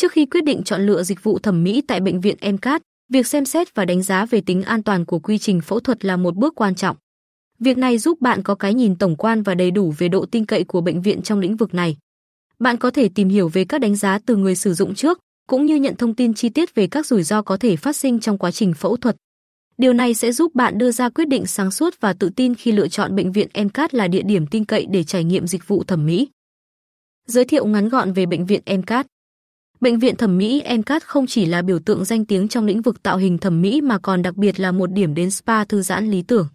Trước khi quyết định chọn lựa dịch vụ thẩm mỹ tại bệnh viện MCAT, việc xem xét và đánh giá về tính an toàn của quy trình phẫu thuật là một bước quan trọng. Việc này giúp bạn có cái nhìn tổng quan và đầy đủ về độ tin cậy của bệnh viện trong lĩnh vực này. Bạn có thể tìm hiểu về các đánh giá từ người sử dụng trước, cũng như nhận thông tin chi tiết về các rủi ro có thể phát sinh trong quá trình phẫu thuật. Điều này sẽ giúp bạn đưa ra quyết định sáng suốt và tự tin khi lựa chọn bệnh viện MCAT là địa điểm tin cậy để trải nghiệm dịch vụ thẩm mỹ. Giới thiệu ngắn gọn về bệnh viện MCAT. Bệnh viện thẩm mỹ MCAT không chỉ là biểu tượng danh tiếng trong lĩnh vực tạo hình thẩm mỹ mà còn đặc biệt là một điểm đến spa thư giãn lý tưởng.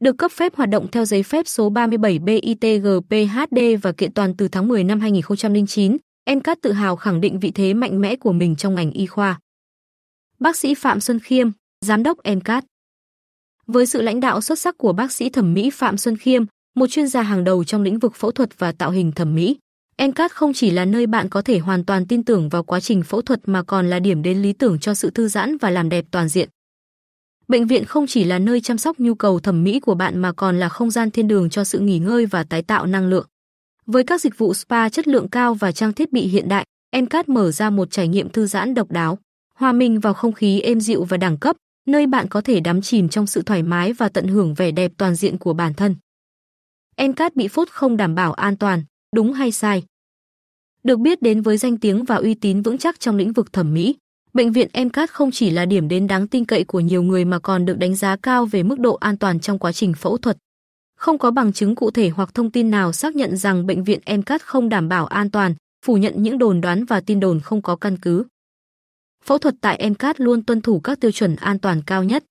Được cấp phép hoạt động theo giấy phép số 37 BITGPHD và kiện toàn từ tháng 10 năm 2009, MCAT tự hào khẳng định vị thế mạnh mẽ của mình trong ngành y khoa. Bác sĩ Phạm Xuân Khiêm, giám đốc MCAT. Với sự lãnh đạo xuất sắc của bác sĩ thẩm mỹ Phạm Xuân Khiêm, một chuyên gia hàng đầu trong lĩnh vực phẫu thuật và tạo hình thẩm mỹ, MCAT không chỉ là nơi bạn có thể hoàn toàn tin tưởng vào quá trình phẫu thuật mà còn là điểm đến lý tưởng cho sự thư giãn và làm đẹp toàn diện. Bệnh viện không chỉ là nơi chăm sóc nhu cầu thẩm mỹ của bạn mà còn là không gian thiên đường cho sự nghỉ ngơi và tái tạo năng lượng. Với các dịch vụ spa chất lượng cao và trang thiết bị hiện đại, MCAT mở ra một trải nghiệm thư giãn độc đáo, hòa mình vào không khí êm dịu và đẳng cấp, nơi bạn có thể đắm chìm trong sự thoải mái và tận hưởng vẻ đẹp toàn diện của bản thân. MCAT bị phốt không đảm bảo an toàn, đúng hay sai? Được biết đến với danh tiếng và uy tín vững chắc trong lĩnh vực thẩm mỹ, bệnh viện MCAT không chỉ là điểm đến đáng tin cậy của nhiều người mà còn được đánh giá cao về mức độ an toàn trong quá trình phẫu thuật. Không có bằng chứng cụ thể hoặc thông tin nào xác nhận rằng bệnh viện MCAT không đảm bảo an toàn, phủ nhận những đồn đoán và tin đồn không có căn cứ. Phẫu thuật tại MCAT luôn tuân thủ các tiêu chuẩn an toàn cao nhất.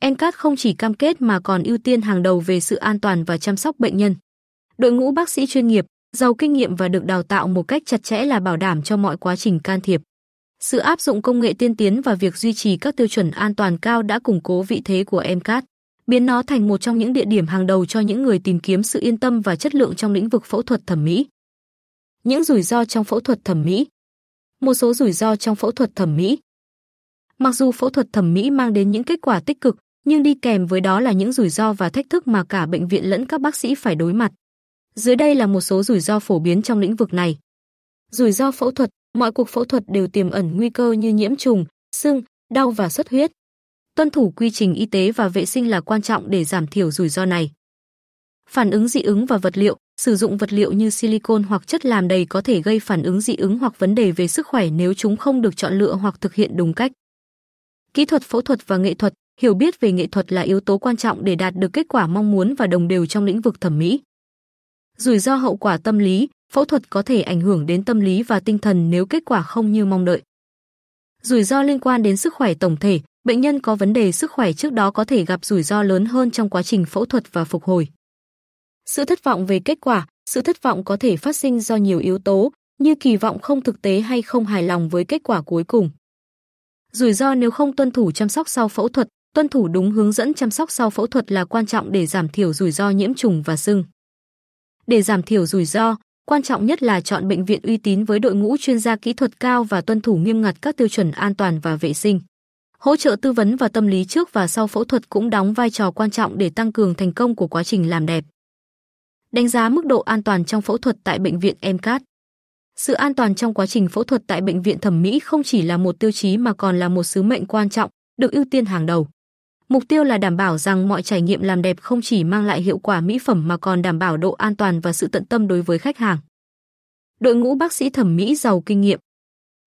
MCAT không chỉ cam kết mà còn ưu tiên hàng đầu về sự an toàn và chăm sóc bệnh nhân. Đội ngũ bác sĩ chuyên nghiệp, giàu kinh nghiệm và được đào tạo một cách chặt chẽ là bảo đảm cho mọi quá trình can thiệp. Sự áp dụng công nghệ tiên tiến và việc duy trì các tiêu chuẩn an toàn cao đã củng cố vị thế của MCAT, biến nó thành một trong những địa điểm hàng đầu cho những người tìm kiếm sự yên tâm và chất lượng trong lĩnh vực phẫu thuật thẩm mỹ. Những rủi ro trong phẫu thuật thẩm mỹ Một số rủi ro trong phẫu thuật thẩm mỹ Mặc dù phẫu thuật thẩm mỹ mang đến những kết quả tích cực, nhưng đi kèm với đó là những rủi ro và thách thức mà cả bệnh viện lẫn các bác sĩ phải đối mặt. Dưới đây là một số rủi ro phổ biến trong lĩnh vực này. Rủi ro phẫu thuật, mọi cuộc phẫu thuật đều tiềm ẩn nguy cơ như nhiễm trùng, sưng, đau và xuất huyết. Tuân thủ quy trình y tế và vệ sinh là quan trọng để giảm thiểu rủi ro này. Phản ứng dị ứng và vật liệu, sử dụng vật liệu như silicon hoặc chất làm đầy có thể gây phản ứng dị ứng hoặc vấn đề về sức khỏe nếu chúng không được chọn lựa hoặc thực hiện đúng cách. Kỹ thuật phẫu thuật và nghệ thuật, hiểu biết về nghệ thuật là yếu tố quan trọng để đạt được kết quả mong muốn và đồng đều trong lĩnh vực thẩm mỹ. Rủi ro hậu quả tâm lý, phẫu thuật có thể ảnh hưởng đến tâm lý và tinh thần nếu kết quả không như mong đợi. Rủi ro liên quan đến sức khỏe tổng thể, bệnh nhân có vấn đề sức khỏe trước đó có thể gặp rủi ro lớn hơn trong quá trình phẫu thuật và phục hồi. Sự thất vọng về kết quả, sự thất vọng có thể phát sinh do nhiều yếu tố, như kỳ vọng không thực tế hay không hài lòng với kết quả cuối cùng. Rủi ro nếu không tuân thủ chăm sóc sau phẫu thuật, tuân thủ đúng hướng dẫn chăm sóc sau phẫu thuật là quan trọng để giảm thiểu rủi ro nhiễm trùng và sưng. Để giảm thiểu rủi ro, quan trọng nhất là chọn bệnh viện uy tín với đội ngũ chuyên gia kỹ thuật cao và tuân thủ nghiêm ngặt các tiêu chuẩn an toàn và vệ sinh. Hỗ trợ tư vấn và tâm lý trước và sau phẫu thuật cũng đóng vai trò quan trọng để tăng cường thành công của quá trình làm đẹp. Đánh giá mức độ an toàn trong phẫu thuật tại bệnh viện MCAT. Sự an toàn trong quá trình phẫu thuật tại bệnh viện thẩm mỹ không chỉ là một tiêu chí mà còn là một sứ mệnh quan trọng, được ưu tiên hàng đầu. Mục tiêu là đảm bảo rằng mọi trải nghiệm làm đẹp không chỉ mang lại hiệu quả mỹ phẩm mà còn đảm bảo độ an toàn và sự tận tâm đối với khách hàng. Đội ngũ bác sĩ thẩm mỹ giàu kinh nghiệm.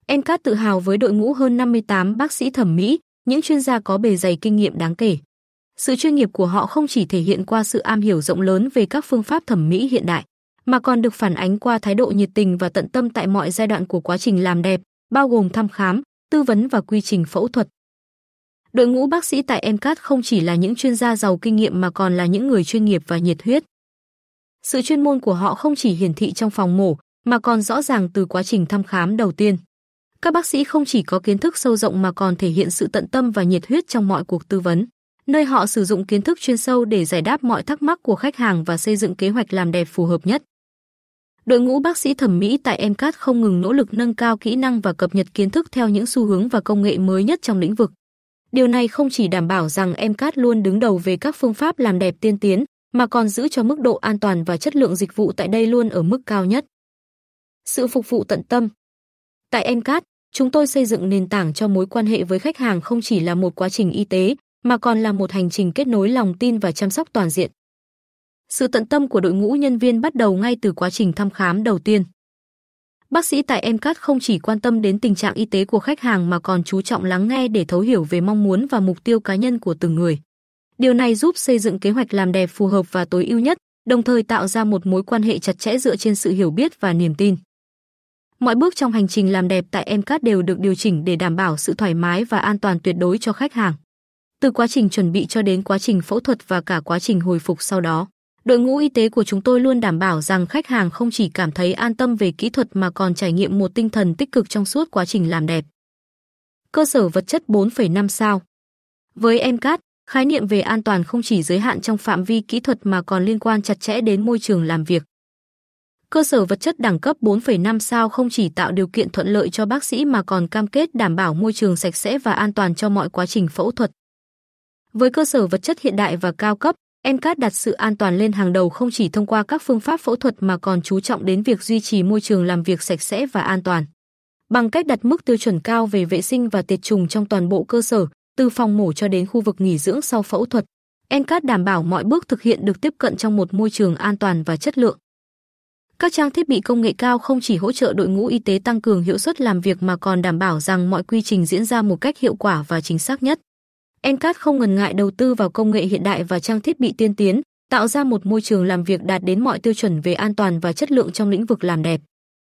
Encat tự hào với đội ngũ hơn 58 bác sĩ thẩm mỹ, những chuyên gia có bề dày kinh nghiệm đáng kể. Sự chuyên nghiệp của họ không chỉ thể hiện qua sự am hiểu rộng lớn về các phương pháp thẩm mỹ hiện đại, mà còn được phản ánh qua thái độ nhiệt tình và tận tâm tại mọi giai đoạn của quá trình làm đẹp, bao gồm thăm khám, tư vấn và quy trình phẫu thuật. Đội ngũ bác sĩ tại MCAT không chỉ là những chuyên gia giàu kinh nghiệm mà còn là những người chuyên nghiệp và nhiệt huyết. Sự chuyên môn của họ không chỉ hiển thị trong phòng mổ, mà còn rõ ràng từ quá trình thăm khám đầu tiên. Các bác sĩ không chỉ có kiến thức sâu rộng mà còn thể hiện sự tận tâm và nhiệt huyết trong mọi cuộc tư vấn, nơi họ sử dụng kiến thức chuyên sâu để giải đáp mọi thắc mắc của khách hàng và xây dựng kế hoạch làm đẹp phù hợp nhất. Đội ngũ bác sĩ thẩm mỹ tại MCAT không ngừng nỗ lực nâng cao kỹ năng và cập nhật kiến thức theo những xu hướng và công nghệ mới nhất trong lĩnh vực. Điều này không chỉ đảm bảo rằng MCAT luôn đứng đầu về các phương pháp làm đẹp tiên tiến, mà còn giữ cho mức độ an toàn và chất lượng dịch vụ tại đây luôn ở mức cao nhất. Sự phục vụ tận tâm Tại MCAT, chúng tôi xây dựng nền tảng cho mối quan hệ với khách hàng không chỉ là một quá trình y tế, mà còn là một hành trình kết nối lòng tin và chăm sóc toàn diện. Sự tận tâm của đội ngũ nhân viên bắt đầu ngay từ quá trình thăm khám đầu tiên. Bác sĩ tại MCAT không chỉ quan tâm đến tình trạng y tế của khách hàng mà còn chú trọng lắng nghe để thấu hiểu về mong muốn và mục tiêu cá nhân của từng người. Điều này giúp xây dựng kế hoạch làm đẹp phù hợp và tối ưu nhất, đồng thời tạo ra một mối quan hệ chặt chẽ dựa trên sự hiểu biết và niềm tin. Mọi bước trong hành trình làm đẹp tại MCAT đều được điều chỉnh để đảm bảo sự thoải mái và an toàn tuyệt đối cho khách hàng. Từ quá trình chuẩn bị cho đến quá trình phẫu thuật và cả quá trình hồi phục sau đó. Đội ngũ y tế của chúng tôi luôn đảm bảo rằng khách hàng không chỉ cảm thấy an tâm về kỹ thuật mà còn trải nghiệm một tinh thần tích cực trong suốt quá trình làm đẹp. Cơ sở vật chất 4,5 sao Với MCAT, khái niệm về an toàn không chỉ giới hạn trong phạm vi kỹ thuật mà còn liên quan chặt chẽ đến môi trường làm việc. Cơ sở vật chất đẳng cấp 4,5 sao không chỉ tạo điều kiện thuận lợi cho bác sĩ mà còn cam kết đảm bảo môi trường sạch sẽ và an toàn cho mọi quá trình phẫu thuật. Với cơ sở vật chất hiện đại và cao cấp, MCAT đặt sự an toàn lên hàng đầu không chỉ thông qua các phương pháp phẫu thuật mà còn chú trọng đến việc duy trì môi trường làm việc sạch sẽ và an toàn. Bằng cách đặt mức tiêu chuẩn cao về vệ sinh và tiệt trùng trong toàn bộ cơ sở, từ phòng mổ cho đến khu vực nghỉ dưỡng sau phẫu thuật, MCAT đảm bảo mọi bước thực hiện được tiếp cận trong một môi trường an toàn và chất lượng. Các trang thiết bị công nghệ cao không chỉ hỗ trợ đội ngũ y tế tăng cường hiệu suất làm việc mà còn đảm bảo rằng mọi quy trình diễn ra một cách hiệu quả và chính xác nhất. Encat không ngần ngại đầu tư vào công nghệ hiện đại và trang thiết bị tiên tiến, tạo ra một môi trường làm việc đạt đến mọi tiêu chuẩn về an toàn và chất lượng trong lĩnh vực làm đẹp.